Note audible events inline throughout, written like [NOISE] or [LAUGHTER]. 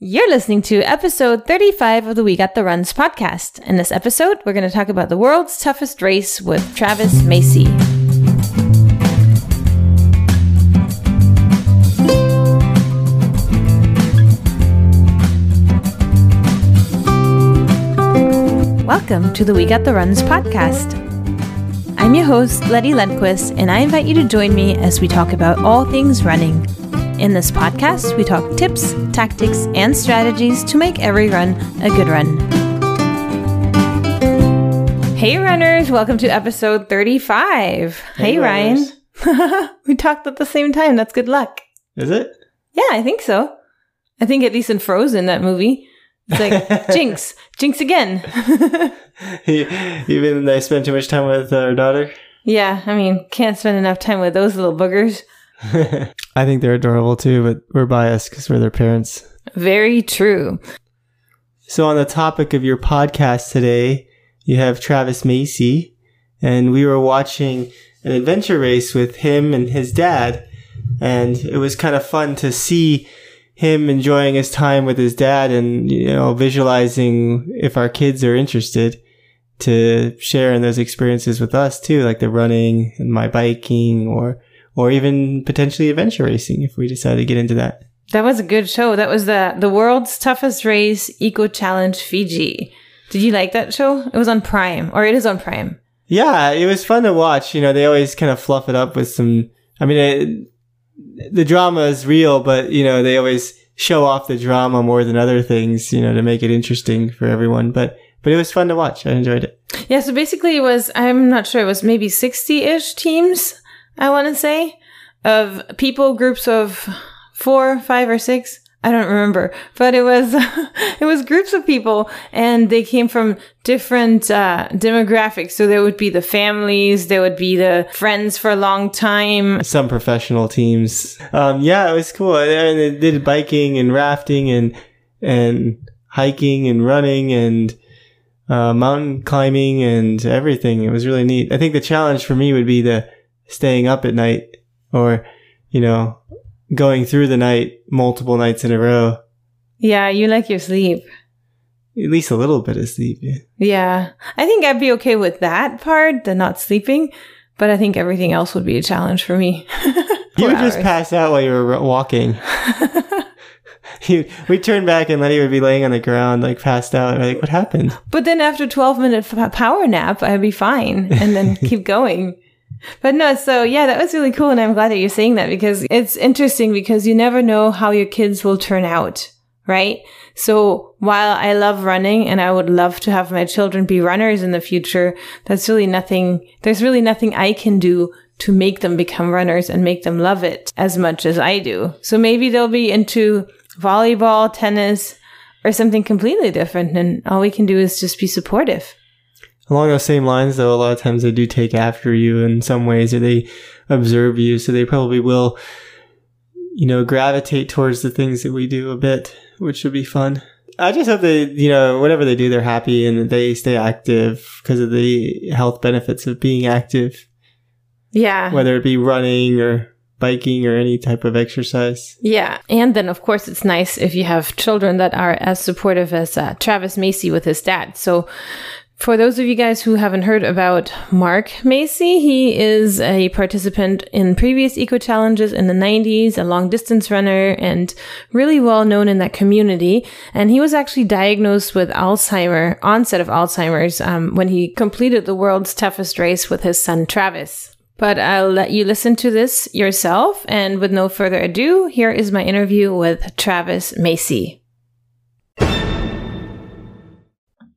You're listening to episode 35 of the We Got the Runs podcast. In this episode, we're going to talk about the world's toughest race with Travis Macy. Welcome to the We Got the Runs podcast. I'm your host, Letty Lundquist, and I invite you to join me as we talk about all things running. In this podcast, we talk tips, tactics, and strategies to make every run a good run. Hey, runners, welcome to episode 35. Hey, Hey, Ryan. [LAUGHS] we talked at the same time. That's good luck. Is it? Yeah, I think so. I think at least in Frozen, that movie. It's like, [LAUGHS] Jinx, Jinx again. [LAUGHS] you, even I spend too much time with our daughter. yeah, I mean, can't spend enough time with those little boogers. [LAUGHS] I think they're adorable too, but we're biased because we're their parents. Very true. So, on the topic of your podcast today, you have Travis Macy, and we were watching an adventure race with him and his dad, and it was kind of fun to see him enjoying his time with his dad and you know visualizing if our kids are interested to share in those experiences with us too like the running and my biking or or even potentially adventure racing if we decide to get into that That was a good show. That was the the world's toughest race eco challenge Fiji. Did you like that show? It was on Prime, or it is on Prime. Yeah, it was fun to watch. You know, they always kind of fluff it up with some. I mean, it, the drama is real, but you know, they always show off the drama more than other things. You know, to make it interesting for everyone. But but it was fun to watch. I enjoyed it. Yeah, so basically it was I'm not sure, it was maybe 60-ish teams, I want to say, of people groups of 4, 5 or 6. I don't remember, but it was [LAUGHS] it was groups of people and they came from different uh demographics. So there would be the families, there would be the friends for a long time. Some professional teams. Um, yeah, it was cool. And they did biking and rafting and and hiking and running and uh, mountain climbing and everything. It was really neat. I think the challenge for me would be the staying up at night or, you know, going through the night multiple nights in a row. Yeah, you like your sleep. At least a little bit of sleep. Yeah. Yeah. I think I'd be okay with that part, the not sleeping, but I think everything else would be a challenge for me. [LAUGHS] You would just pass out while you were walking. [LAUGHS] we'd turn back and Letty would be laying on the ground, like passed out. We're like, what happened? But then after 12 minute f- power nap, I'd be fine and then [LAUGHS] keep going. But no, so yeah, that was really cool. And I'm glad that you're saying that because it's interesting because you never know how your kids will turn out, right? So while I love running and I would love to have my children be runners in the future, that's really nothing, there's really nothing I can do to make them become runners and make them love it as much as I do. So maybe they'll be into volleyball, tennis, or something completely different. And all we can do is just be supportive. Along those same lines, though, a lot of times they do take after you in some ways, or they observe you, so they probably will, you know, gravitate towards the things that we do a bit, which would be fun. I just hope they, you know, whatever they do, they're happy and they stay active because of the health benefits of being active, Yeah. whether it be running or biking or any type of exercise. Yeah. And then, of course, it's nice if you have children that are as supportive as uh, Travis Macy with his dad. So, for those of you guys who haven't heard about Mark Macy, he is a participant in previous eco challenges in the 90s, a long distance runner, and really well known in that community. And he was actually diagnosed with Alzheimer, onset of Alzheimer's, um, when he completed the world's toughest race with his son Travis. But I'll let you listen to this yourself. And with no further ado, here is my interview with Travis Macy.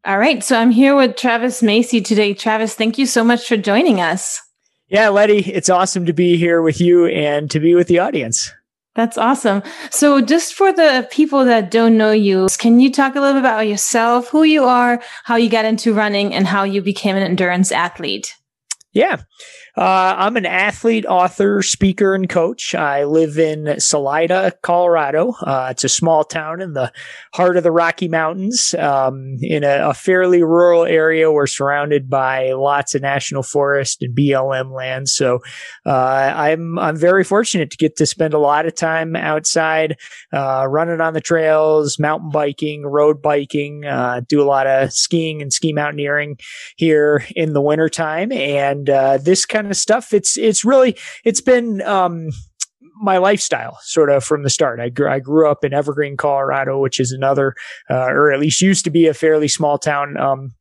All right. So I'm here with Travis Macy today. Travis, thank you so much for joining us. Yeah, Letty, it's awesome to be here with you and to be with the audience. That's awesome. So just for the people that don't know you, can you talk a little bit about yourself, who you are, how you got into running, and how you became an endurance athlete? Yeah. Uh, I'm an athlete, author, speaker, and coach. I live in Salida, Colorado. Uh, it's a small town in the heart of the Rocky Mountains, um, in a, a, fairly rural area. We're surrounded by lots of national forest and BLM land. So uh, I'm I'm very fortunate to get to spend a lot of time outside, uh, running on the trails, mountain biking, road biking, uh, do a lot of skiing and ski mountaineering here in the wintertime. And uh, this kind kind of stuff. It's it's really it's been um, my lifestyle sort of from the start. I grew I grew up in Evergreen, Colorado, which is another uh, or at least used to be a fairly small town. Um,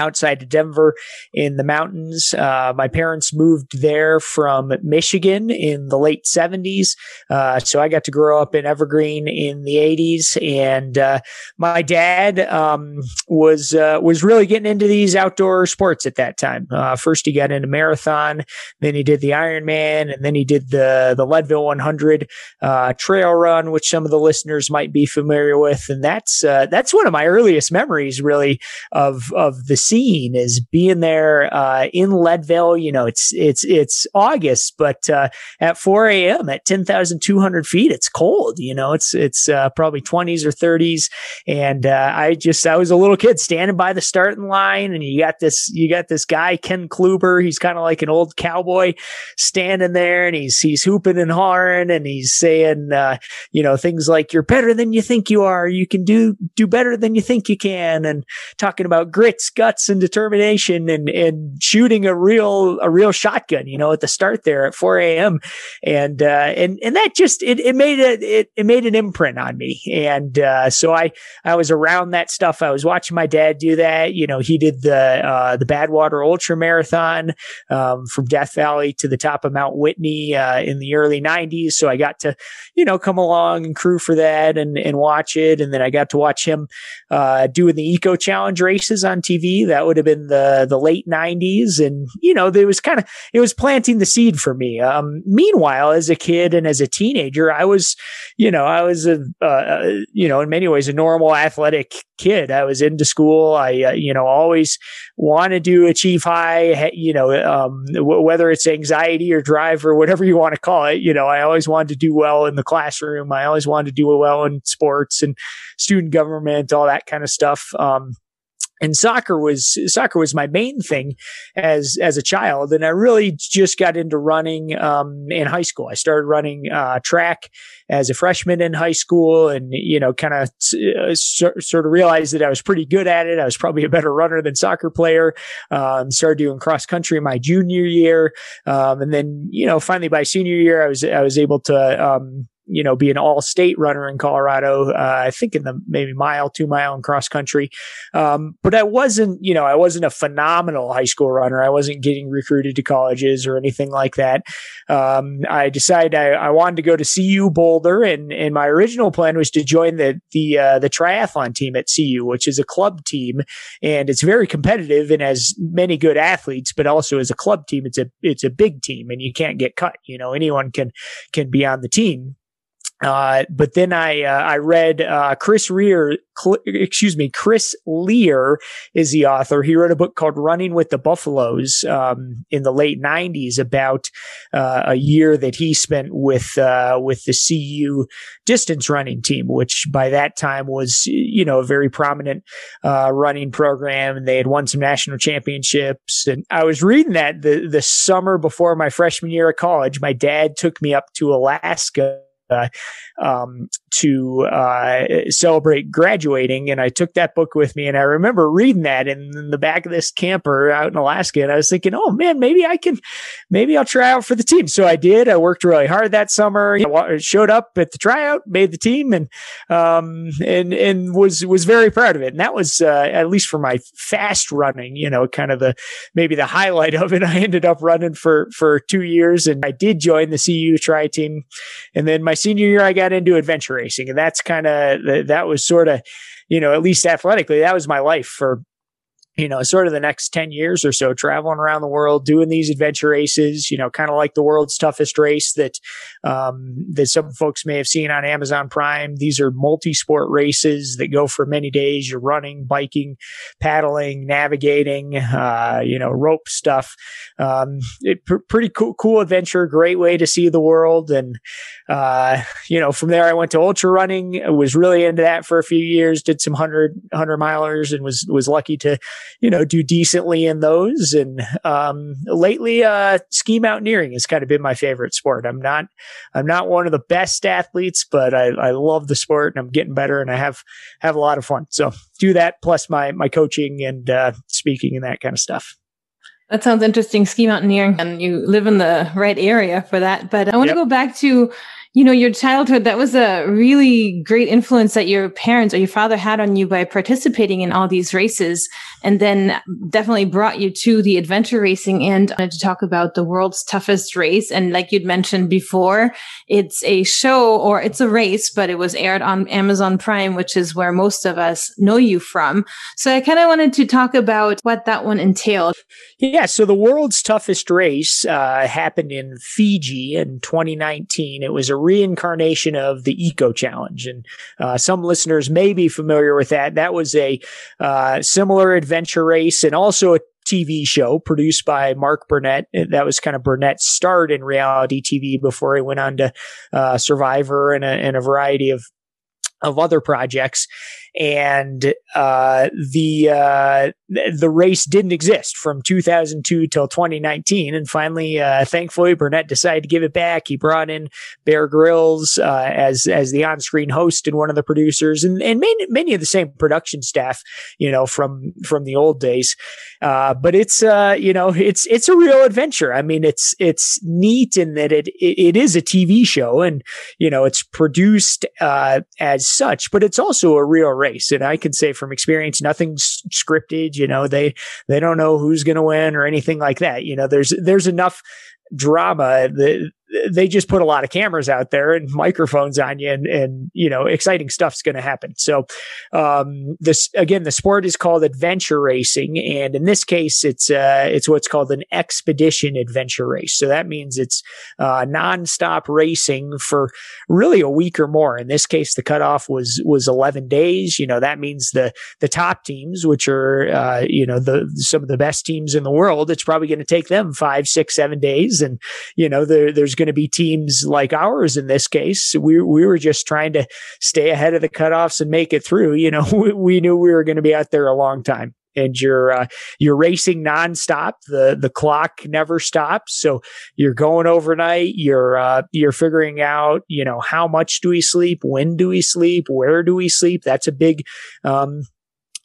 outside of Denver in the mountains. Uh, my parents moved there from Michigan in the late 70s. Uh, so I got to grow up in Evergreen in the 80s. And uh, my dad um, was uh, was really getting into these outdoor sports at that time. Uh, first, he got into marathon, then he did the Ironman, and then he did the, the Leadville 100 uh, trail run, which some of the listeners might be familiar with. And that's that's one of my earliest memories, really, of, of the scene is being there uh, in Leadville. You know, it's it's it's August, but uh, at 4 a.m. at 10,200 feet, it's cold. You know, it's it's uh, probably 20s or 30s, and uh, I just I was a little kid standing by the starting line, and you got this you got this guy Ken Chlouber. He's kind of like an old cowboy standing there, and he's he's hooping and hollering, and he's saying uh, you know things like "You're better than you think you are. You can do do better than you think you can," and talking about grits, guts guts and determination and, and shooting a real, a real shotgun, you know, at the start there at 4 a.m. And, uh, and, and that just, it, it made a, it, it made an imprint on me. And, uh, so I, I was around that stuff. I was watching my dad do that. You know, he did the, uh, the Badwater Ultra Marathon, um, from Death Valley to the top of Mount Whitney, uh, in the early 90s. So I got to, you know, come along and crew for that and, and watch it. And then I got to watch him, uh, doing the Eco Challenge races on TV. That would have been the the late '90s, and you know, there was kind of it was planting the seed for me. Um, meanwhile, as a kid and as a teenager, I was, you know, I was a, uh, you know, in many ways, a normal athletic kid. I was into school. I, uh, you know, always wanted to achieve high. You know, um, w- whether it's anxiety or drive or whatever you want to call it. You know, I always wanted to do well in the classroom. I always wanted to do well in sports and student government, all that kind of stuff. Um, and soccer was soccer was my main thing as as a child. And i really just got into running um, in high school. I started running uh, track as a freshman in high school and you know kind of uh, sort of realized that i was pretty good at it. I was probably a better runner than soccer player um, started doing cross country my junior year. Um, and then you know finally by senior year i was i was able to um, you know, be an all state runner in Colorado. Uh, I think in the maybe mile, two mile and cross country. Um, but I wasn't, you know, I wasn't a phenomenal high school runner. I wasn't getting recruited to colleges or anything like that. Um, I decided I, I, wanted to go to CU Boulder and, and my original plan was to join the, the, uh, the triathlon team at CU, which is a club team and it's very competitive and has many good athletes, but also as a club team, it's a, it's a big team and you can't get cut. You know, anyone can, can be on the team. Uh, but then I uh, I read uh, Chris Rear, cl- excuse me, Chris Lear is the author. He wrote a book called Running with the Buffaloes um, in the late '90s about uh, a year that he spent with uh, with the CU distance running team, which by that time was you know a very prominent uh, running program, and they had won some national championships. And I was reading that the the summer before my freshman year of college. My dad took me up to Alaska uh, um, to uh, celebrate graduating. And I took that book with me. And I remember reading that in, in, the back of this camper out in Alaska. And I was thinking, oh man, maybe I can, maybe I'll try out for the team. So I did. I worked really hard that summer. I showed up at the tryout, made the team, and um, and and was was very proud of it. And that was uh, at least for my fast running, you know, kind of the maybe the highlight of it. [LAUGHS] I ended up running for for two years, and I did join the CU tri team. And then my senior year, I got into adventure racing. And that's kind of, that was sort of, you know, at least athletically, that was my life for you know, sort of the next 10 years or so, traveling around the world, doing these adventure races, you know, kind of like the world's toughest race that, um, that some folks may have seen on Amazon Prime. These are multi sport races that go for many days. You're running, biking, paddling, navigating, uh, you know, rope stuff. Um, it, pr- pretty cool, cool adventure, great way to see the world. And, uh, you know, from there I went to ultra running, was really into that for a few years, did some hundred, hundred milers and was, was lucky to, you know, do decently in those. And, um, lately, uh, ski mountaineering has kind of been my favorite sport. I'm not, I'm not one of the best athletes, but I, I love the sport and I'm getting better and I have, have a lot of fun. So do that plus my, my coaching and, uh, speaking and that kind of stuff. That sounds interesting, ski mountaineering, and you live in the right area for that. But I want yep. to go back to you know, your childhood, that was a really great influence that your parents or your father had on you by participating in all these races and then definitely brought you to the adventure racing and to talk about the world's toughest race. And like you'd mentioned before, it's a show or it's a race, but it was aired on Amazon Prime, which is where most of us know you from. So I kind of wanted to talk about what that one entailed. Yeah. So the world's toughest race uh, happened in Fiji in 2019. It was a reincarnation of the Eco Challenge. And uh, some listeners may be familiar with that. That was a uh, similar adventure race and also a TV show produced by Mark Burnett. That was kind of Burnett's start in reality TV before he went on to uh, Survivor and a, and a variety of of other projects and uh, the uh, the race didn't exist from 2002 till 2019, and finally, uh, thankfully, Burnett decided to give it back. He brought in Bear Grylls uh, as as the on screen host and one of the producers, and and many many of the same production staff, you know, from from the old days. Uh, but it's uh, you know it's it's a real adventure. I mean, it's it's neat in that it it, it is a TV show, and you know it's produced as such, but it's also a real race. And I can say from experience, nothing's scripted. You know, they, they don't know who's going to win or anything like that. You know, there's, there's enough drama that they just put a lot of cameras out there and microphones on you and, and you know exciting stuff's going to happen. So um, this again the sport is called adventure racing and in this case it's uh, it's what's called an expedition adventure race. So that means it's uh, nonstop racing for really a week or more. In this case the cutoff was was 11 days. You know that means the the top teams which are uh, you know the some of the best teams in the world it's probably going to take them five six seven days. And you know there, there's going to be teams like ours in this case. We, we were just trying to stay ahead of the cutoffs and make it through. You know, [LAUGHS] we, we knew we were going to be out there a long time and you're uh, you're racing nonstop. The the clock never stops, so you're going overnight. You're uh, you're figuring out, you know, how much do we sleep? When do we sleep? Where do we sleep? That's a big um,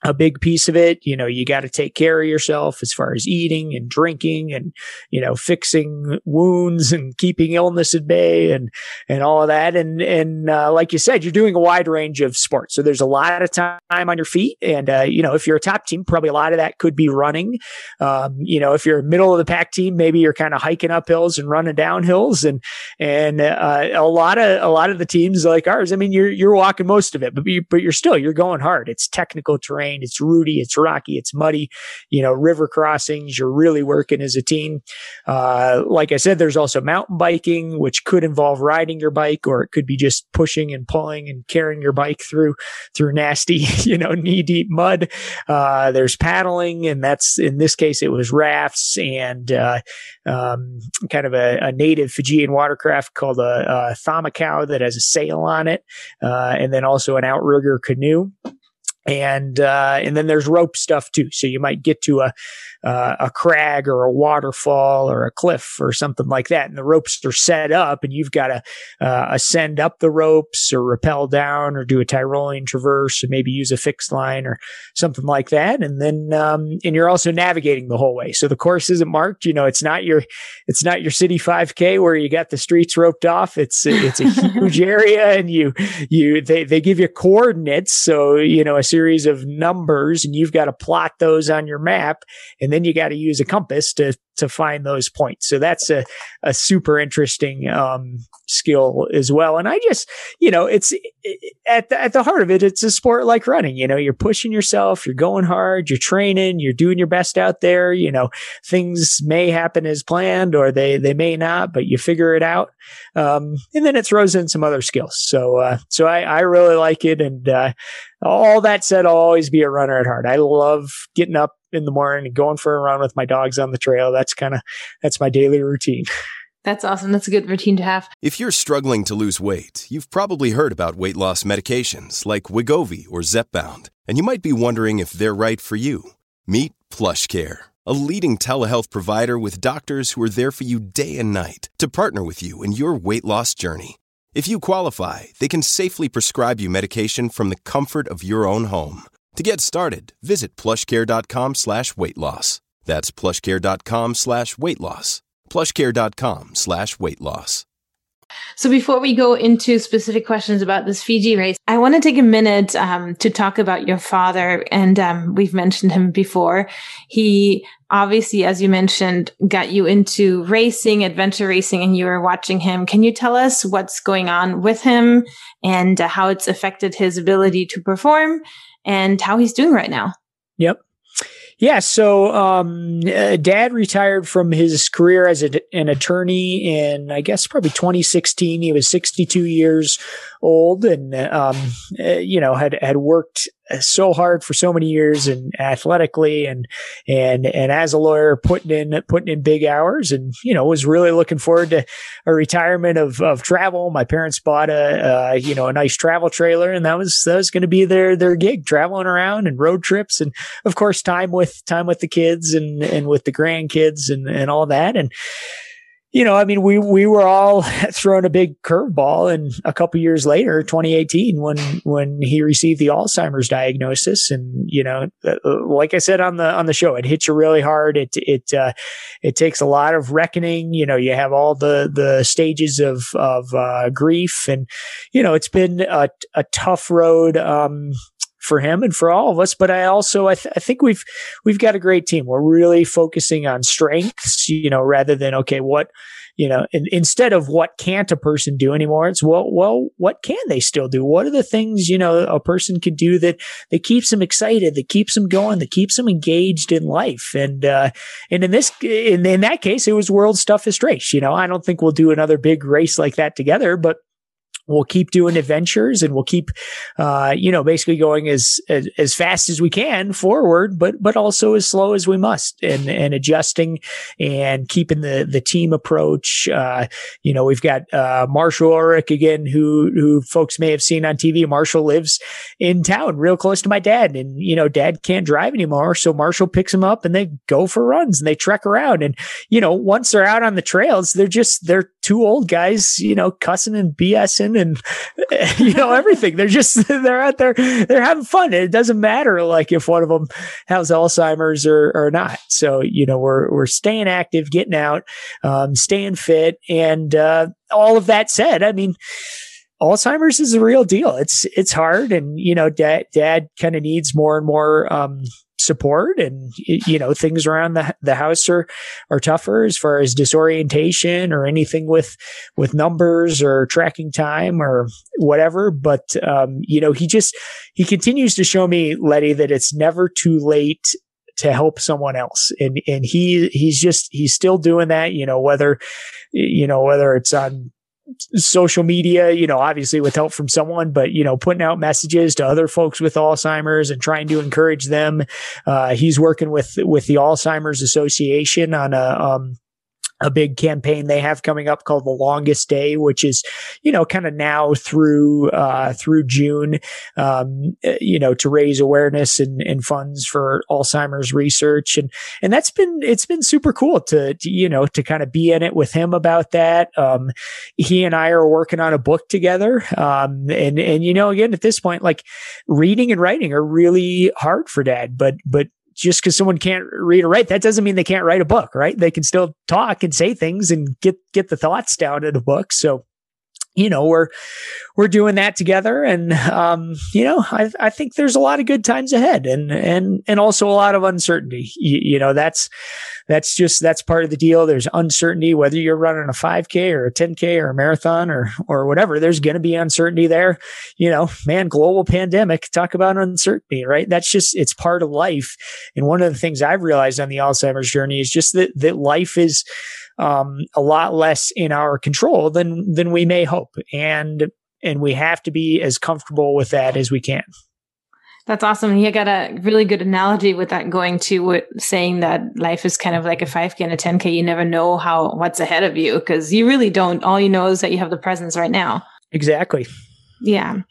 a big piece of it. You know, you got to take care of yourself as far as eating and drinking and, you know, fixing wounds and keeping illness at bay and, and all of that. And, and, uh, like you said, you're doing a wide range of sports. So there's a lot of time on your feet. And, uh, you know, if you're a top team, probably a lot of that could be running. Um, you know, if you're a middle of the pack team, maybe you're kind of hiking up hills and running down hills and, and, uh, a lot of, a lot of the teams like ours, I mean, you're, you're walking most of it, but you, but you're still, you're going hard. It's technical terrain It's rooty, it's rocky, it's muddy, you know, river crossings. You're really working as a team. Uh, like I said, there's also mountain biking, which could involve riding your bike, or it could be just pushing and pulling and carrying your bike through, through nasty, [LAUGHS] you know, knee deep mud. Uh, there's paddling, and that's, in this case, it was rafts and, uh, um, kind of a, a, native Fijian watercraft called a, a that has a sail on it, uh, and then also an outrigger canoe and uh, and then there's rope stuff too. So you might get to a uh, a crag or a waterfall or a cliff or something like that, and the ropes are set up, and you've got to uh, ascend up the ropes or rappel down or do a Tyrolean traverse and maybe use a fixed line or something like that. And then um, and you're also navigating the whole way. So the course isn't marked. You know, it's not your it's not your city 5K where you got the streets roped off. It's it's a [LAUGHS] huge area, and you you they they give you coordinates. So you know a series of numbers and you've got to plot those on your map. And then you got to use a compass to to find those points. So that's a, a super interesting um, skill as well. And I just, you know, it's at the, at the heart of it, it's a sport like running. You know, you're pushing yourself, you're going hard, you're training, you're doing your best out there. You know, things may happen as planned or they they may not, but you figure it out. Um, and then it throws in some other skills. So uh, so I, I really like it. And uh, all that said, I'll always be a runner at heart. I love getting up in the morning and going for a run with my dogs on the trail. That's kind of that's my daily routine. [LAUGHS] That's awesome. That's a good routine to have. If you're struggling to lose weight, you've probably heard about weight loss medications like Wegovy or Zepbound, and you might be wondering if they're right for you. Meet PlushCare, a leading telehealth provider with doctors who are there for you day and night to partner with you in your weight loss journey. If you qualify, they can safely prescribe you medication from the comfort of your own home. To get started, visit plushcare.com slash weight loss. That's plushcare.com slash weight loss plushcare.com slash weight loss. So before we go into specific questions about this Fiji race, I want to take a minute um, to talk about your father. And um, we've mentioned him before. He obviously, as you mentioned, got you into racing, adventure racing, and you were watching him. Can you tell us what's going on with him and uh, how it's affected his ability to perform and how he's doing right now? Yep. Yeah, so um, uh, dad retired from his career as a, an attorney in, I guess, probably 2016. He was 62 years old and, um, uh, you know, had, had worked so hard for so many years and athletically and and and as a lawyer putting in putting in big hours and you know was really looking forward to a retirement of of travel. My parents bought a uh, you know a nice travel trailer and that was that was going to be their their gig traveling around and road trips and of course time with time with the kids and and with the grandkids and and all that. And you know, I mean, we we were all [LAUGHS] thrown a big curveball, and a couple years later, 2018, when when he received the Alzheimer's diagnosis, and you know, uh, uh, like I said on the on the show, it hits you really hard. It it uh, it takes a lot of reckoning. You know, you have all the the stages of of uh, grief, and you know, it's been a, a tough road. Um, for him and for all of us. But I also I, th- I, think we've we've got a great team. We're really focusing on strengths, you know, rather than okay, what you know, in, instead of what can't a person do anymore, it's well, well, what can they still do? What are the things you know a person could do that that keeps them excited, that keeps them going, that keeps them engaged in life? And uh, and in this in, in that case, it was World's Toughest Race. You know, I don't think we'll do another big race like that together, but we'll keep doing adventures and we'll keep uh, you know basically going as, as, as fast as we can forward but but also as slow as we must and and adjusting and keeping the the team approach. Uh, you know we've got uh, Marshall Ulrich again who who folks may have seen on TV Marshall lives in town real close to my dad. And you know dad can't drive anymore. So Marshall picks him up and they go for runs and they trek around. And you know once they're out on the trails they're just they're two old guys you know cussing and BSing and [LAUGHS] you know everything. They're just [LAUGHS] they're out there they're having fun. It doesn't matter like if one of them has Alzheimer's or or not. So you know we're we're staying active, getting out, um, staying fit, and uh, all of that said, I mean. Alzheimer's is a real deal. It's it's hard, and you know, dad dad kind of needs more and more um, support and you know things around the the house are are tougher as far as disorientation or anything with with numbers or tracking time or whatever. But um, you know he just he continues to show me Letty that it's never too late to help someone else. And and he he's just he's still doing that you know whether you know whether it's on social media, you know, obviously with help from someone, but you know, putting out messages to other folks with Alzheimer's and trying to encourage them. Uh, he's working with with the Alzheimer's Association on a um, a big campaign they have coming up called the longest day which is you know kind of now through uh, through june um, eh, you know to raise awareness and, and, funds for alzheimer's research. And and that's been it's been super cool to, to you know to kind of be in it with him about that. Um, he and i are working on a book together. Um, and and you know again at this point like reading and writing are really hard for dad but but just because someone can't read or write, that doesn't mean they can't write a book, right? They can still talk and say things and get get the thoughts down in a book. So you know, we're, we're doing that together. And, um, you know, I, I think there's a lot of good times ahead and, and, and also a lot of uncertainty. You, you know, that's, that's just, that's part of the deal. There's uncertainty, whether you're running a 5K or a 10K or a marathon or, or whatever, there's going to be uncertainty there. You know, man, global pandemic, talk about uncertainty, right? That's just, it's part of life. And one of the things I've realized on the Alzheimer's journey is just that, that life is, um, a lot less in our control than than we may hope, and and we have to be as comfortable with that as we can. That's awesome. You got a really good analogy with that going to what saying that life is kind of like a 5K and a 10K. You never know how what's ahead of you because you really don't. All you know is that you have the presence right now. Exactly. Yeah.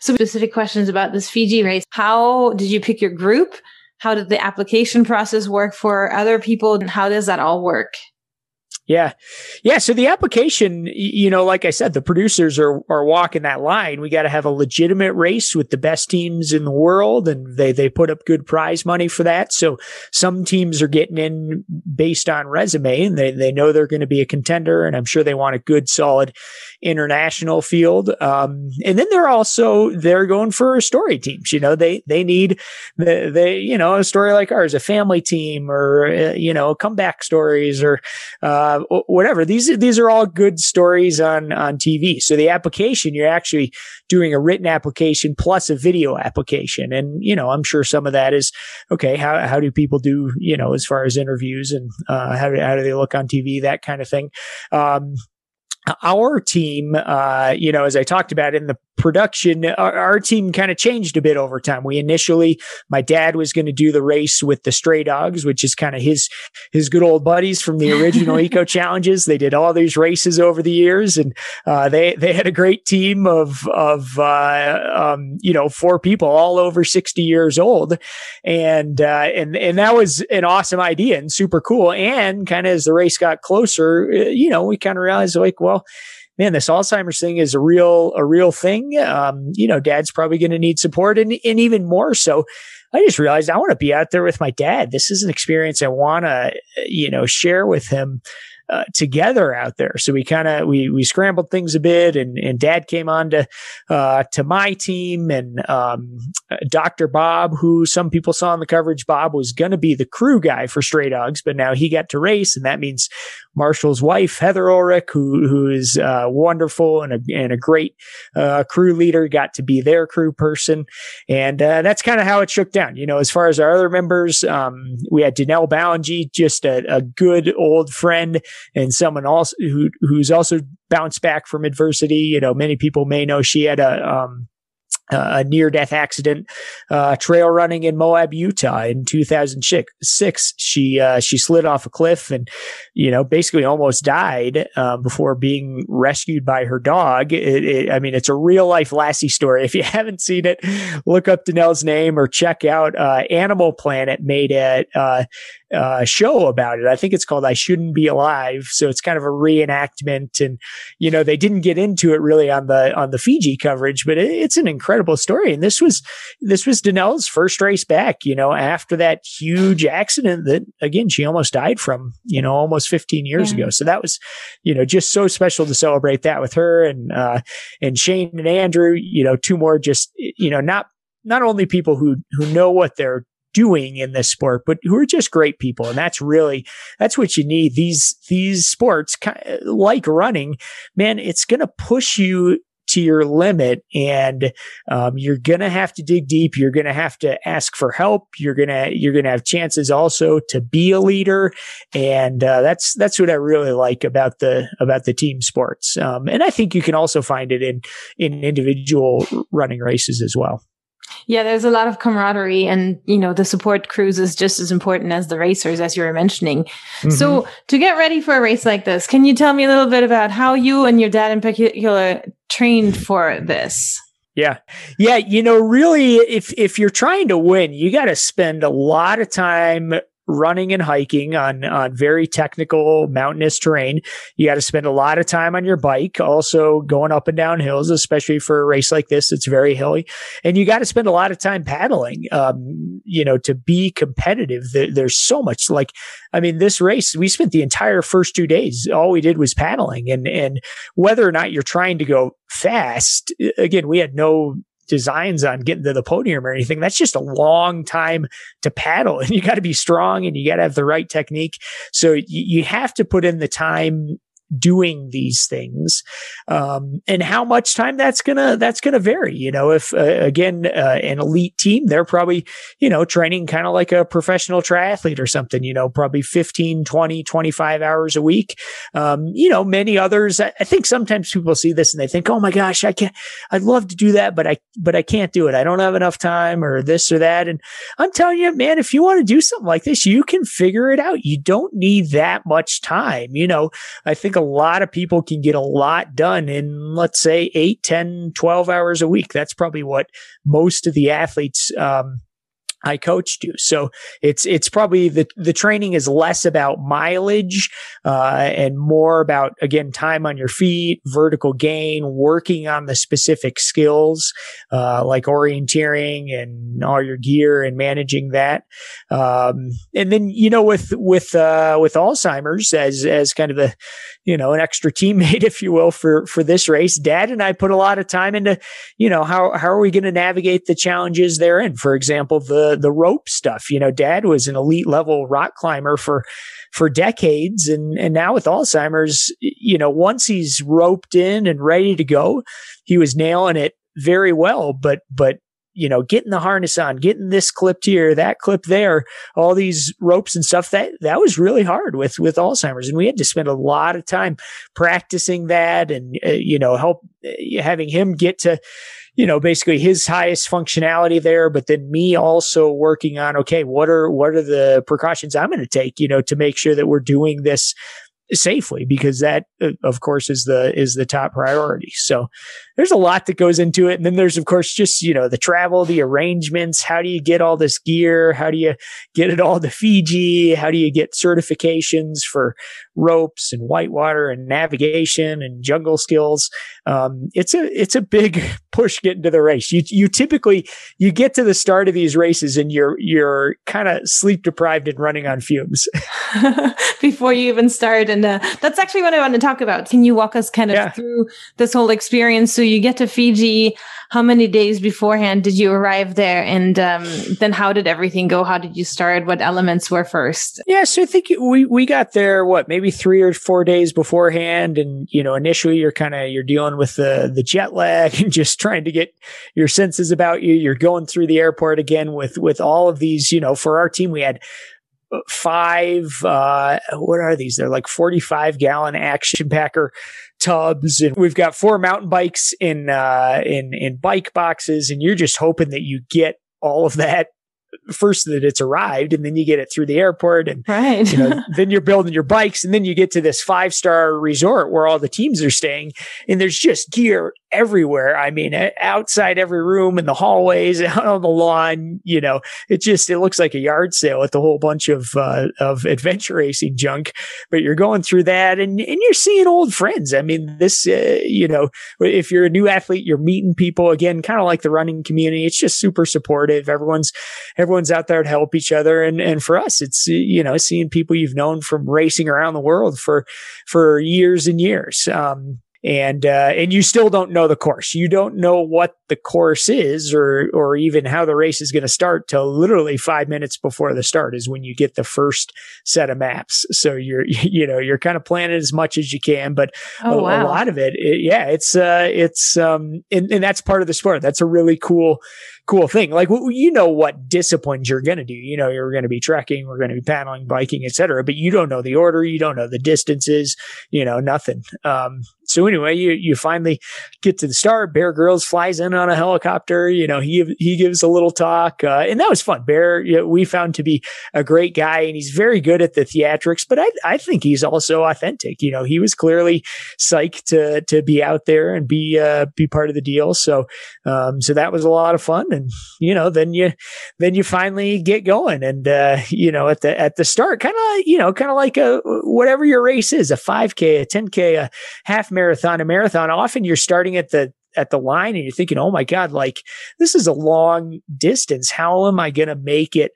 So specific questions about this Fiji race. How did you pick your group? How did the application process work for other people? And how does that all work? Yeah. Yeah. So the application, you know, like I said, the producers are, are walking that line. We got to have a legitimate race with the best teams in the world and they, they put up good prize money for that. So some teams are getting in based on resume and they, they know they're going to be a contender. And I'm sure they want a good, solid international field. Um, and then they're also, they're going for story teams. You know, they, they need the, they, you know, a story like ours, a family team or, uh, you know, comeback stories or, uh, whatever. These, these are all good stories on, on TV. So the application, you're actually doing a written application plus a video application. And, you know, I'm sure some of that is, okay, how, how do people do, you know, as far as interviews and, uh, how do, how do they look on TV, that kind of thing. Um, our team, uh, you know, as I talked about in the production, our, our team kind of changed a bit over time. We initially, my dad was going to do the race with the Stray Dogs, which is kind of his his good old buddies from the original [LAUGHS] Eco Challenges. They did all these races over the years, and uh, they they had a great team of of uh, um, you know four people, all over sixty years old, and uh, and and that was an awesome idea and super cool. And kind of as the race got closer, uh, you know, we kind of realized like, well well, man, this Alzheimer's thing is a real, a real thing. Um, you know, dad's probably going to need support and, and even more so. I just realized I want to be out there with my dad. This is an experience I want to, you know, share with him uh, together out there. So we kind of we we scrambled things a bit, and and Dad came on to uh, to my team, and um, Doctor Bob, who some people saw in the coverage, Bob was going to be the crew guy for Stray Dogs, but now he got to race, and that means Marshall's wife Heather Ulrich, who who is uh, wonderful and a and a great uh, crew leader, got to be their crew person, and uh, that's kind of how it shook down. You know, as far as our other members, um, we had Danelle Ballengee, just a, a good old friend and someone also who who's also bounced back from adversity. You know, many people may know she had a um, a near death accident uh, trail running in Moab, Utah in 2006. She uh, she slid off a cliff and you know basically almost died uh, before being rescued by her dog. It, it, I mean, it's a real life Lassie story. If you [LAUGHS] haven't seen it, look up Danelle's name or check out uh, Animal Planet made a uh, uh, show about it. I think it's called I Shouldn't Be Alive. So it's kind of a reenactment. And, you know, they didn't get into it really on the, on the Fiji coverage, but it, it's an incredible story. And this was, this was Danelle's first race back, you know, after that huge accident that again, she almost died from, you know, almost 15 years yeah. ago. So that was, you know, just so special to celebrate that with her and, uh, and Shane and Andrew, you know, two more just, you know, not not only people who who know what they're doing in this sport, but who are just great people. And that's really, that's what you need. These, these sports like running, man, it's going to push you to your limit and um, you're gonna have to dig deep. You're gonna have to ask for help. You're gonna you're gonna have chances also to be a leader. And uh, that's that's what i really like about the about the team sports. Um, and i think you can also find it in in individual running races as well yeah, there's a lot of camaraderie and, you know, the support crews is just as important as the racers, as you were mentioning. Mm-hmm. So to get ready for a race like this, can you tell me a little bit about how you and your dad in particular trained for this? Yeah. Yeah. You know, really, if, if you're trying to win, you got to spend a lot of time running and hiking on on very technical mountainous terrain. You got to spend a lot of time on your bike, also going up and down hills, especially for a race like this. It's very hilly, and you got to spend a lot of time paddling. Um, you know, to be competitive, there, there's so much like, I mean, this race, we spent the entire first two days, all we did was paddling and, and whether or not you're trying to go fast, again, we had no designs on getting to the podium or anything. That's just a long time to paddle [LAUGHS] and you got to be strong and you got to have the right technique. So you, you have to put in the time doing these things um, and how much time that's gonna that's gonna vary you know if uh, again uh, an elite team they're probably you know training kind of like a professional triathlete or something you know probably 15 20 25 hours a week. Um, you know many others I, I, think sometimes people see this and they think oh my gosh i can't i'd love to do that but i but i can't do it. I don't have enough time or this or that and i'm telling you man if you want to do something like this you can figure it out. You don't need that much time you know. I think a lot of people can get a lot done in, let's say, 8, 10, 12 hours a week. That's probably what most of the athletes um, I coach do. So it's it's probably the the training is less about mileage uh, and more about again time on your feet, vertical gain, working on the specific skills uh, like orienteering and all your gear and managing that. Um, and then you know with with uh, with Alzheimer's as as kind of the you know, an extra teammate, [LAUGHS] if you will, for, for this race. Dad and I put a lot of time into, you know, how, how are we going to navigate the challenges therein? For example, the, the rope stuff, you know, dad was an elite level rock climber for, for decades. And, and now with Alzheimer's, you know, once he's roped in and ready to go, he was nailing it very well. But, but you know, getting the harness on, getting this clipped here, that clip there, all these ropes and stuff that that was really hard with with Alzheimer's, and we had to spend a lot of time practicing that, and uh, you know, help uh, having him get to you know basically his highest functionality there but then me also working on okay what are what are the precautions i'm going to take you know to make sure that we're doing this safely because that uh, of course is the is the top priority. So there's a lot that goes into it. And then there's of course just you know the travel the arrangements. How do you get all this gear? How do you get it all to fiji? How do you get certifications for ropes and whitewater and navigation and jungle skills? Um, it's a it's a big [LAUGHS] push getting to the race. You you typically you get to the start of these races and you're you're kind of sleep deprived and running on fumes. [LAUGHS] Before you even start and uh, that's actually what i want to talk about. Can you walk us kind of yeah. through this whole experience? So you get to fiji how many days beforehand did you arrive there? And um, then how did everything go? How did you start? What elements were first? Yeah so i think we we got there what maybe three or four days beforehand. And you know initially you're kind of you're dealing with the the jet lag [LAUGHS] and just trying to get your senses about you. You're going through the airport again with with all of these you know for our team we had five uh what are these they're like 45 gallon action packer tubs and we've got four mountain bikes in uh in in bike boxes and you're just hoping that you get all of that first that it's arrived and then you get it through the airport and right. you know [LAUGHS] then you're building your bikes and then you get to this five star resort where all the teams are staying and there's just gear everywhere. I mean, outside every room in the hallways, [LAUGHS] out on the lawn, you know, it just, it looks like a yard sale with a whole bunch of, uh, of adventure racing junk, but you're going through that and, and you're seeing old friends. I mean, this, uh, you know, if you're a new athlete, you're meeting people again, kind of like the running community. It's just super supportive. Everyone's, everyone's out there to help each other. And, and for us, it's, you know, seeing people you've known from racing around the world for, for years and years. Um, and uh, and you still don't know the course. You don't know what the course is, or or even how the race is going to start till literally five minutes before the start is when you get the first set of maps. So you're [LAUGHS] you know you're kind of planning as much as you can, but oh, a, wow. a, lot of it, it yeah, it's uh, it's um, and, and that's part of the sport. That's a really cool cool thing. Like you know what disciplines you're going to do. You know you're going to be trekking, we're going to be paddling, biking, etc. But you don't know the order, you don't know the distances, you know nothing. Um, so anyway, you you finally get to the start. Bear Grylls flies in on a helicopter. You know he he gives a little talk, uh, and that was fun. Bear you know, we found to be a great guy, and he's very good at the theatrics. But I I think he's also authentic. You know he was clearly psyched to to be out there and be uh, be part of the deal. So um, so that was a lot of fun and you know then you then you finally get going and uh, you know at the at the start kind of you know kind of like a whatever your race is a 5k a 10k a half marathon a marathon often you're starting at the at the line and you're thinking, oh my God, like this is a long distance. How am I going to make it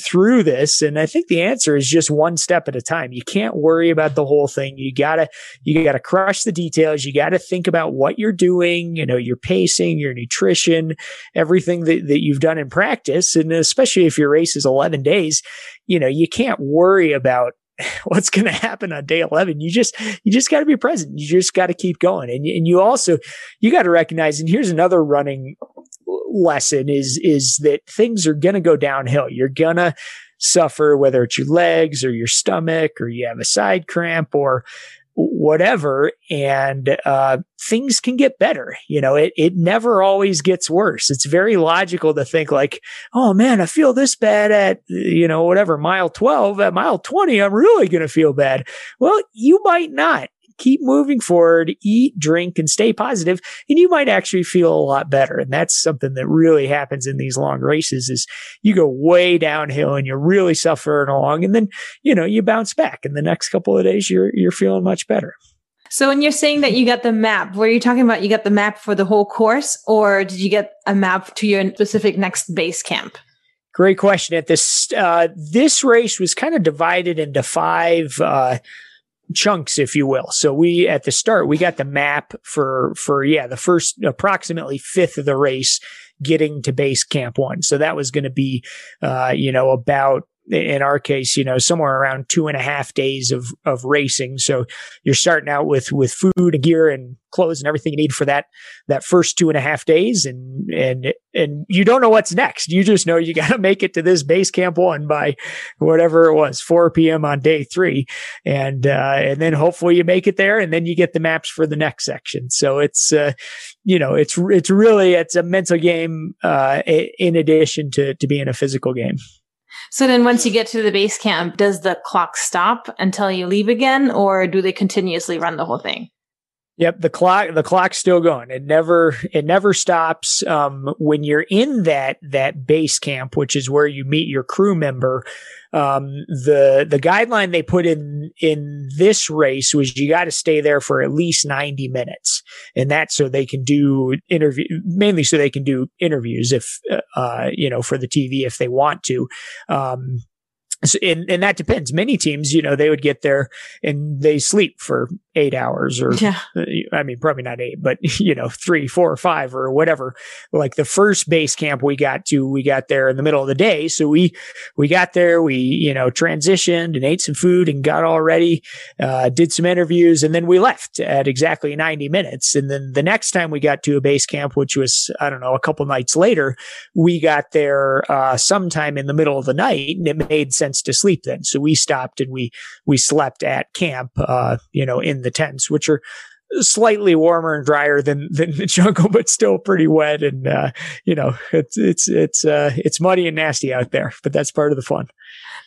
through this? And I think the answer is just one step at a time. You can't worry about the whole thing. You gotta, you gotta crush the details. You gotta think about what you're doing, you know, your pacing, your nutrition, everything that, that you've done in practice. And especially if your race is 11 days, you know, you can't worry about [LAUGHS] what's going to happen on day 11 you just you just got to be present. You just got to keep going. And, and you also you got to recognize and here's another running lesson is is that things are going to go downhill. You're going to suffer whether it's your legs or your stomach or you have a side cramp or whatever and uh, things can get better you know it, it never always gets worse. It's very logical to think like oh man i feel this bad at you know whatever mile 12 at mile 20 i'm really going to feel bad. Well you might not keep moving forward, eat, drink, and stay positive, and you might actually feel a lot better. And that's something that really happens in these long races is you go way downhill and you're really suffering along, and then, you know, you bounce back. And the next couple of days, you're, you're feeling much better. So when you're saying that you got the map, were you talking about you got the map for the whole course or did you get a map to your specific next base camp? Great question. At this, uh, this race was kind of divided into five, uh, chunks, if you will. So we, at the start, we got the map for, for, yeah, the first approximately fifth of the race getting to base camp one. So that was going to be, uh, you know, about in our case, you know, somewhere around two and a half days of of racing. So you're starting out with with food and gear and clothes and everything you need for that that first two and a half days, and and and you don't know what's next. You just know you [LAUGHS] got to make it to this base camp one by whatever it was, 4 p.m. on day three, and uh, and then hopefully you make it there, and then you get the maps for the next section. So it's uh, you know it's it's really it's a mental game uh, in addition to to being a physical game. So then once you get to the base camp, does the clock stop until you leave again or do they continuously run the whole thing? Yep, the clock the clock's still going. It never it never stops. Um, when you're in that that base camp, which is where you meet your crew member, um, the the guideline they put in in this race was you got to stay there for at least 90 minutes and that's so they can do interview mainly so they can do interviews if uh, you know for the tv if they want to um, so, and, and that depends. Many teams, you know, they would get there and they sleep for eight hours or, yeah. Uh, I mean, probably not eight, but, [LAUGHS] you know, three, four or five or whatever. Like the first base camp we got to, we got there in the middle of the day. So we, we got there, we, you know, transitioned and ate some food and got all ready, uh, did some interviews and then we left at exactly 90 minutes. And then the next time we got to a base camp, which was, I don't know, a couple nights later, we got there, uh, sometime in the middle of the night and it made sense to sleep then. So we stopped and we we slept at camp, uh, you know, in the tents, which are slightly warmer and drier than than the [LAUGHS] jungle, but still pretty wet. And uh, you know, it's it's it's uh, it's muddy and nasty out there, but that's part of the fun.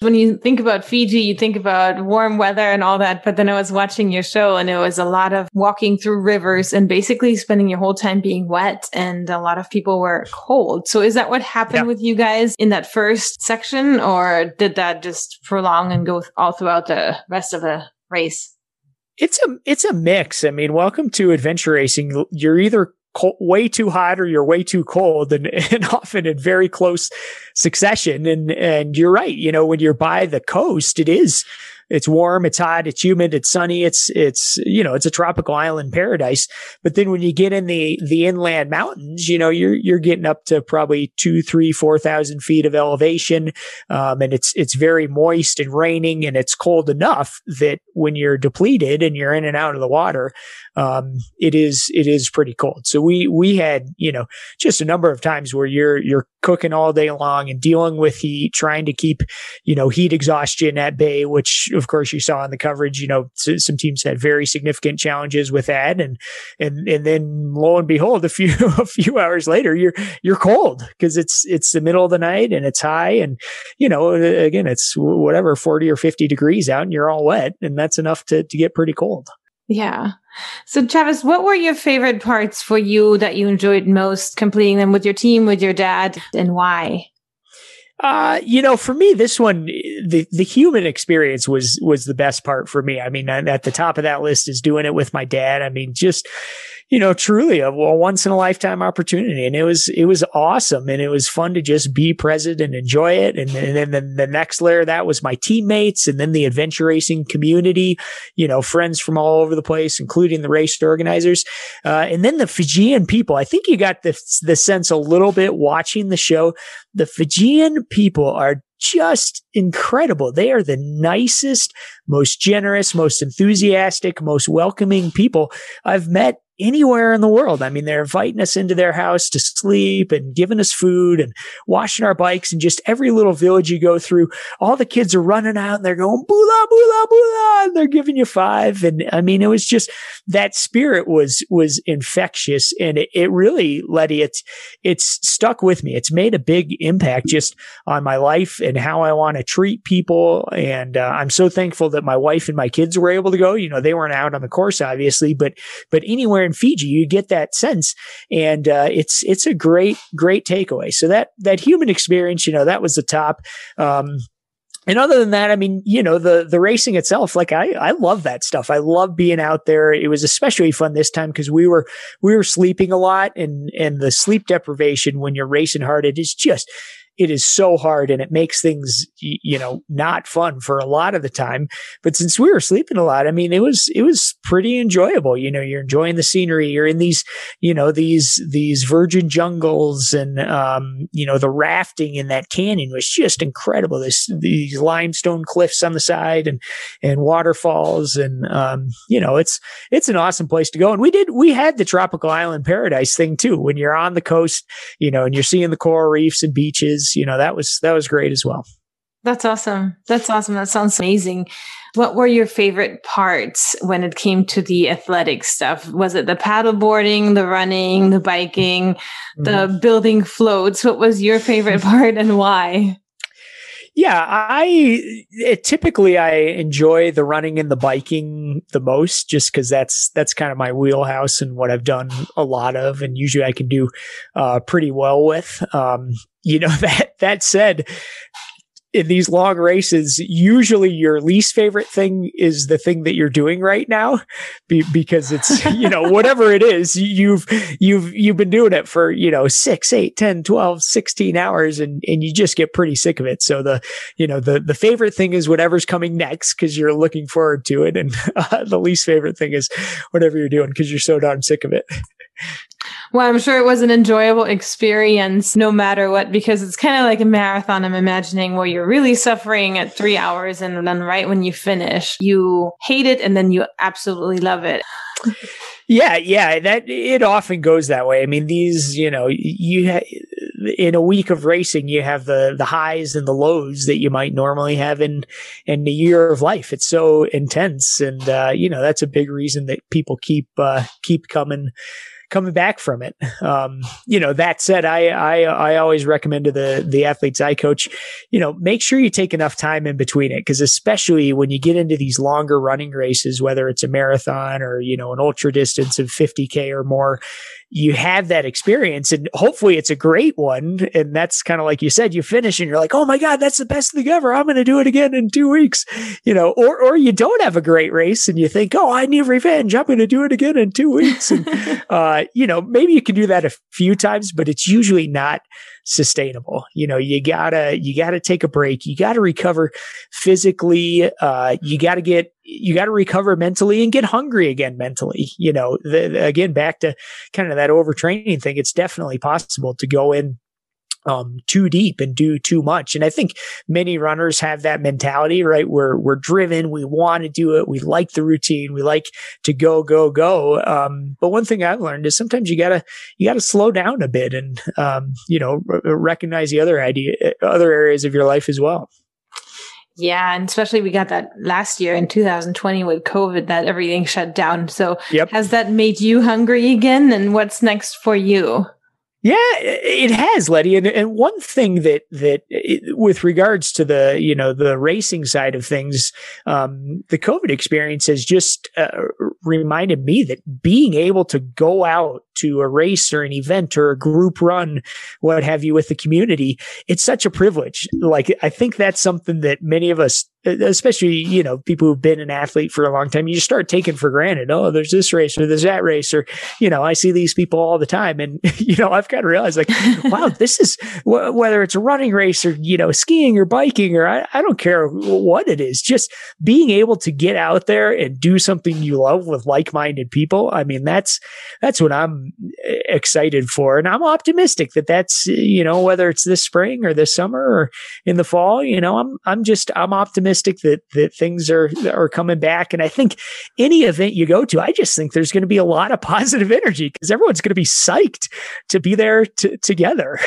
When you think about Fiji, you think about warm weather and all that. But then I was watching your show and it was a lot of walking through rivers and basically spending your whole time being wet. And a lot of people were cold. So is that what happened yeah. with you guys in that first section or did that just prolong and go all throughout the rest of the race? It's a it's a mix. I mean, welcome to adventure racing. You're either way too hot or you're way too cold and, [LAUGHS] and often in very close succession. And, and you're right. You know, when you're by the coast, it is it's warm, it's hot, it's humid, it's sunny, it's it's you know, it's a tropical island paradise. But then when you get in the the inland mountains, you know, you're you're getting up to probably two, three, four thousand feet of elevation, um, and it's it's very moist and raining, and it's cold enough that when you're depleted and you're in and out of the water, um, it is it is pretty cold. So we we had you know just a number of times where you're you're cooking all day long and dealing with heat, trying to keep you know heat exhaustion at bay, which of course, you saw in the coverage, you know, some teams had very significant challenges with that, and and and then lo and behold, a few [LAUGHS] a few hours later, you're you're cold because it's it's the middle of the night and it's high, and you know, again, it's whatever forty or fifty degrees out, and you're all wet, and that's enough to to get pretty cold. Yeah. So, Travis, what were your favorite parts for you that you enjoyed most completing them with your team, with your dad, and why? Uh, you know, for me, this one, the, the human experience was, was the best part for me. I mean, at the top of that list is doing it with my dad. I mean, just, you know, truly a, a once in a lifetime opportunity. And it was, it was awesome. And it was fun to just be present and enjoy it. And, and then the next layer that was my teammates and then the adventure racing community, you know, friends from all over the place, including the race organizers. Uh, and then the Fijian people. I think you got the, the sense a little bit watching the show. The Fijian people are just incredible. They are the nicest, most generous, most enthusiastic, most welcoming people I've met anywhere in the world. I mean, they're inviting us into their house to sleep and giving us food and washing our bikes and just every little village you go through, all the kids are running out and they're going bula bula bula and they're giving you five. And I mean, it was just that spirit was was infectious and it, it really, Letty, it's it's stuck with me. It's made a big impact just on my life and how I want to treat people. And uh, I'm so thankful that my wife and my kids were able to go. You know, they weren't out on the course, obviously, but but anywhere in Fiji, you get that sense, and uh, it's it's a great great takeaway. So that that human experience, you know, that was the top. Um, and other than that, I mean, you know, the the racing itself, like I I love that stuff. I love being out there. It was especially fun this time because we were we were sleeping a lot, and and the sleep deprivation when you're racing hard, it is just it is so hard and it makes things, you know, not fun for a lot of the time. But since we were sleeping a lot, I mean, it was, it was pretty enjoyable. You know, you're enjoying the scenery. You're in these, you know, these, these virgin jungles and, um, you know, the rafting in that canyon was just incredible. This, these limestone cliffs on the side and, and waterfalls. And, um, you know, it's, it's an awesome place to go. And we did, we had the tropical island paradise thing too. When you're on the coast, you know, and you're seeing the coral reefs and beaches you know, that was, that was great as well. That's awesome. That's awesome. That sounds amazing. What were your favorite parts when it came to the athletic stuff? Was it the paddleboarding, the running, the biking, mm-hmm. the building floats? What was your favorite [LAUGHS] part and why? Yeah, I it, typically I enjoy the running and the biking the most, just because that's that's kind of my wheelhouse and what I've done a lot of, and usually I can do uh, pretty well with. Um, you know [LAUGHS] that that said in these long races, usually your least favorite thing is the thing that you're doing right now, [LAUGHS] be, because it's, you know, whatever it is, you've, you've, you've been doing it for, you know, six, eight, 10, 12, 16 hours and, and you just get pretty sick of it. So the, you know, the, the favorite thing is whatever's coming next because you're looking forward to it. And uh, [LAUGHS] the least favorite thing is whatever you're doing because you're so darn sick of it. Well, I'm sure it was an enjoyable experience no matter what, because it's kind of like a marathon. I'm imagining where you're really suffering at three hours and then right when you finish, you hate it and then you absolutely love it. Yeah, yeah, that it often goes that way. I mean, these, you know, you ha- in a week of racing, you have the the highs and the lows that you might normally have in in the year of life. It's so intense, and uh, you know that's a big reason that people keep uh, keep coming coming back from it. Um, you know, that said, I, I, I always recommend to the, the athletes I coach, you know, make sure you take enough time in between it. Cause especially when you get into these longer running races, whether it's a marathon or, you know, an ultra distance of 50K or more, you have that experience and hopefully it's a great one. And that's kind of like you said, you finish and you're like, Oh my God, that's the best thing ever. I'm going to do it again in two weeks, you know, or, or you don't have a great race and you think, Oh, I need revenge. I'm going to do it again in two weeks. And, [LAUGHS] uh, you know, maybe you can do that a few times, but it's usually not sustainable. You know, you gotta, you gotta take a break. You gotta recover physically. Uh, you gotta get, you gotta recover mentally and get hungry again mentally. You know, the, again, back to kind of that overtraining thing. It's definitely possible to go in um, too deep and do too much. And I think many runners have that mentality, right? We're, we're driven. We want to do it. We like the routine. We like to go, go, go. Um, but one thing I've learned is sometimes you gotta, you gotta slow down a bit and, um, you know, r- recognize the other idea, other areas of your life as well. Yeah, and especially we got that last year in 2020 with COVID that everything shut down. So yep. has that made you hungry again? And what's next for you? Yeah, it has, Letty. And, and one thing that that it, with regards to the you know the racing side of things, um, the COVID experience has just uh, reminded me that being able to go out to a race or an event or a group run, what have you, with the community, it's such a privilege. Like I think that's something that many of us especially you know people who've been an athlete for a long time you just start taking for granted oh there's this race or there's that race or you know i see these people all the time. And [LAUGHS] you know i've got to realize like [LAUGHS] wow this is w- whether it's a running race or you know skiing or biking or I, I don't care what it is just being able to get out there and do something you love with like-minded people i mean that's that's what i'm excited for. And i'm optimistic that that's you know whether it's this spring or this summer or in the fall you know i'm i'm just i'm optimistic optimistic that that things are are coming back. And I think any event you go to, I just think there's going to be a lot of [LAUGHS] positive energy because everyone's going to be psyched to be there together.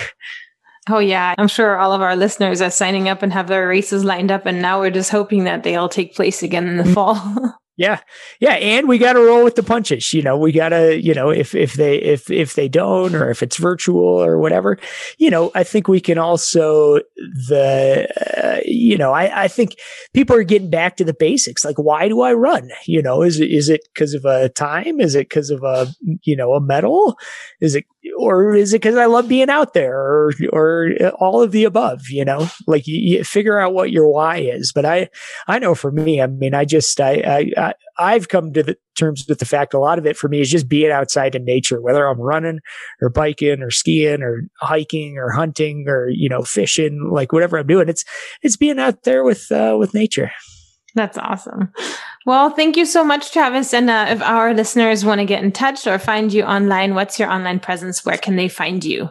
Oh, yeah. I'm sure all of our listeners are signing up and have their races lined up. And now we're just hoping that they all take place again in the mm. fall. [LAUGHS] Yeah. Yeah. And we got to roll with the punches. You know, we got to, you know, if, if they, if, if they don't, or if it's virtual or whatever, you know, I think we can also, the, uh, you know, I, I think people are getting back to the basics. Like, why do I run? You know, is it, is it because of a time? Is it because of a, you know, a medal? Is it, or is it because I love being out there or, or all of the above, you know, like you, you figure out what your why is. But I, I know for me, I mean, I just, I, I, I've come to the terms with the fact a lot of it for me is just being outside in nature, whether I'm running or biking or skiing or hiking or hunting or, you know, fishing, like whatever I'm doing. It's, it's being out there with, uh, with nature. That's awesome. Well, thank you so much, Travis. And uh, if our listeners want to get in touch or find you online, what's your online presence? Where can they find you?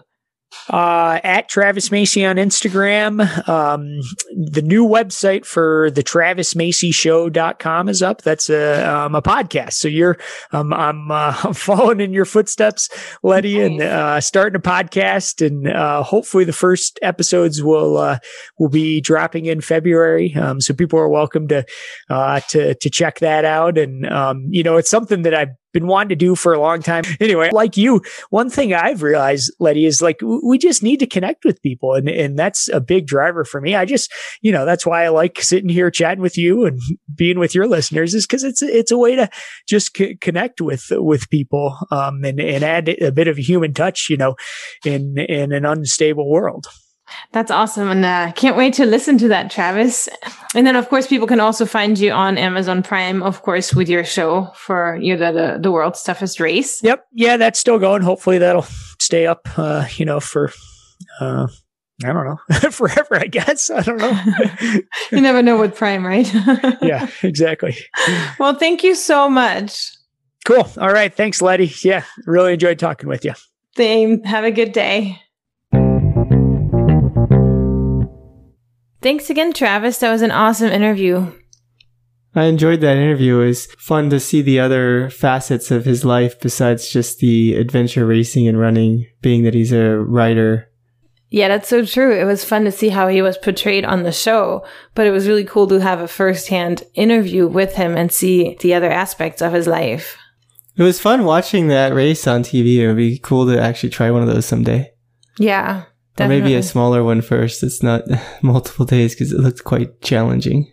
Uh, at Travis Macy on Instagram. Um, the new website for the Travis Macy Show.com is up. That's a, um, a podcast. So you're, um, I'm, uh, I'm [LAUGHS] following in your footsteps, Letty, nice. and, uh, starting a podcast and, uh, hopefully the first episodes will, uh, will be dropping in February. Um, so people are welcome to, uh, to, to check that out. And, um, you know, it's something that I've been wanting to do for a long time. Anyway, like you, one thing I've realized, Letty, is like we just need to connect with people. And, and that's a big driver for me. I just, you know, that's why I like sitting here chatting with you and [LAUGHS] being with your listeners is because it's, it's a way to just c- connect with, with people, um, and, and add a bit of a human touch, you know, in, in an unstable world. That's awesome. And uh, can't wait to listen to that, Travis. And then, of course, people can also find you on Amazon Prime, of course, with your show for you know, the, the world's toughest race. Yep. Yeah, that's still going. Hopefully that'll stay up, uh, you know, for, uh, I don't know, [LAUGHS] forever, I guess. I don't know. [LAUGHS] you never know with Prime, right? [LAUGHS] yeah, exactly. Well, thank you so much. Cool. All right. Thanks, Letty. Yeah, really enjoyed talking with you. Same. Have a good day. Thanks again, Travis. That was an awesome interview. I enjoyed that interview. It was fun to see the other facets of his life besides just the adventure racing and running, being that he's a writer. Yeah, that's so true. It was fun to see how he was portrayed on the show, but it was really cool to have a firsthand interview with him and see the other aspects of his life. It was fun watching that race on TV. It would be cool to actually try one of those someday. Yeah. Definitely. Or maybe a smaller one first. It's not [LAUGHS] multiple days because it looks quite challenging.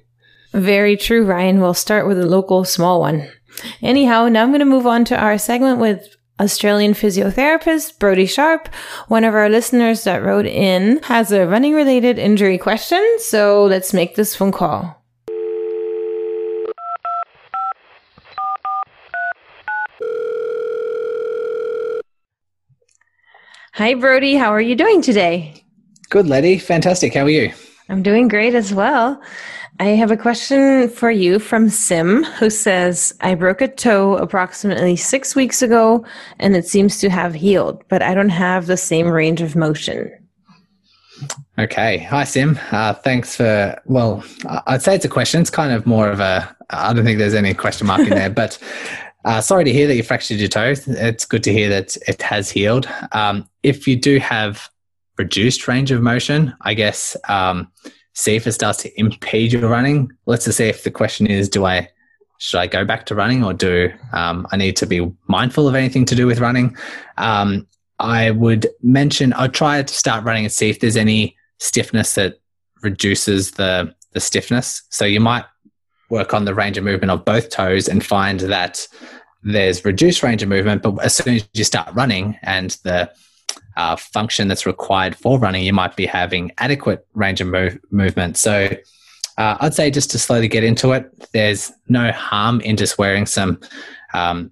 Very true, Ryan. We'll start with a local small one. Anyhow, now I'm going to move on to our segment with Australian physiotherapist Brodie Sharp. One of our listeners that wrote in has a running related injury question. So let's make this phone call. Hi, Brodie. How are you doing today? Good, Letty. Fantastic. How are you? I'm doing great as well. I have a question for you from Sim, who says, I broke a toe approximately six weeks ago and it seems to have healed, but I don't have the same range of motion. Okay. Hi, Sim. Uh, thanks for, well, I'd say it's a question. It's kind of more of a, I don't think there's any question mark in there, [LAUGHS] but uh, sorry to hear that you fractured your toe. It's good to hear that it has healed. Um, if you do have reduced range of motion, I guess um, see if it starts to impede your running. Let's just say if the question is, do I should I go back to running or do um, I need to be mindful of anything to do with running? Um, I would mention I'll try to start running and see if there's any stiffness that reduces the the stiffness. So you might work on the range of movement of both toes and find that there's reduced range of movement, but as soon as you start running and the uh, function that's required for running, you might be having adequate range of move- movement. So uh, I'd say just to slowly get into it. There's no harm in just wearing some um,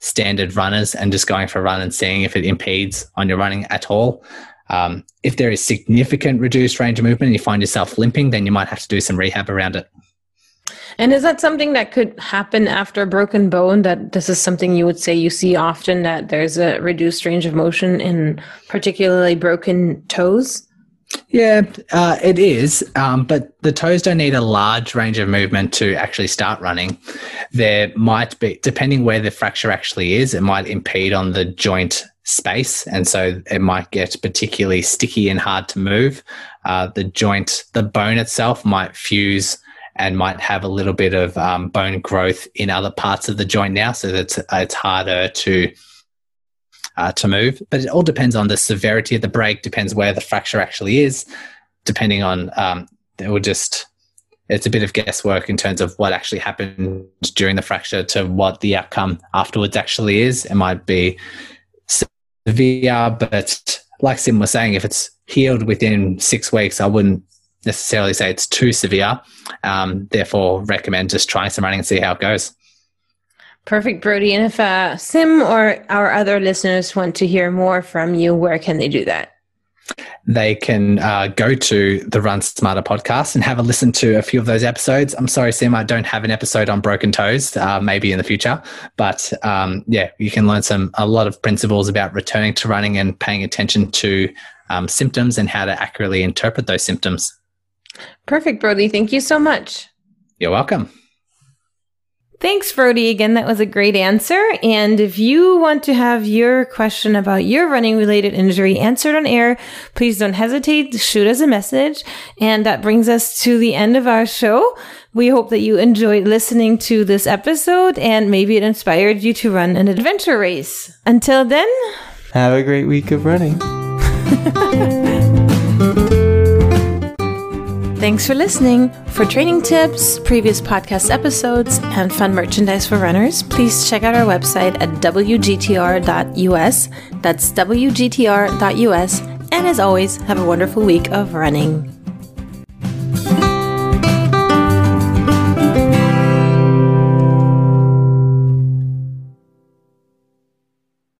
standard runners and just going for a run and seeing if it impedes on your running at all. Um, if there is significant reduced range of movement and you find yourself limping, then you might have to do some rehab around it. And is that something that could happen after a broken bone? That this is something you would say you see often that there's a reduced range of motion in particularly broken toes? Yeah, uh, it is. Um, but the toes don't need a large range of movement to actually start running. There might be, depending where the fracture actually is, it might impede on the joint space. And so it might get particularly sticky and hard to move. Uh, the joint, the bone itself might fuse and might have a little bit of um, bone growth in other parts of the joint now, so that it's harder to uh, to move. But it all depends on the severity of the break. Depends where the fracture actually is. Depending on um, it will just it's a bit of guesswork in terms of what actually happened during the fracture to what the outcome afterwards actually is. It might be severe, but like Sim was saying, if it's healed within six weeks, I wouldn't necessarily say it's too severe. Um, therefore, recommend just trying some running and see how it goes. Perfect, Brodie. And if uh, Sim or our other listeners want to hear more from you, where can they do that? They can uh, go to the Run Smarter podcast and have a listen to a few of those episodes. I'm sorry, Sim, I don't have an episode on broken toes. Uh, maybe in the future, but um, yeah, you can learn some a lot of principles about returning to running and paying attention to um, symptoms and how to accurately interpret those symptoms. Perfect, Brodie. Thank you so much. You're welcome. Thanks, Brodie. Again, that was a great answer. And if you want to have your question about your running related injury answered on air, please don't hesitate to shoot us a message. And that brings us to the end of our show. We hope that you enjoyed listening to this episode and maybe it inspired you to run an adventure race. Until then, have a great week of running. [LAUGHS] Thanks for listening. For training tips, previous podcast episodes, and fun merchandise for runners, please check out our website at wgtr.us. That's wgtr.us. And as always, have a wonderful week of running.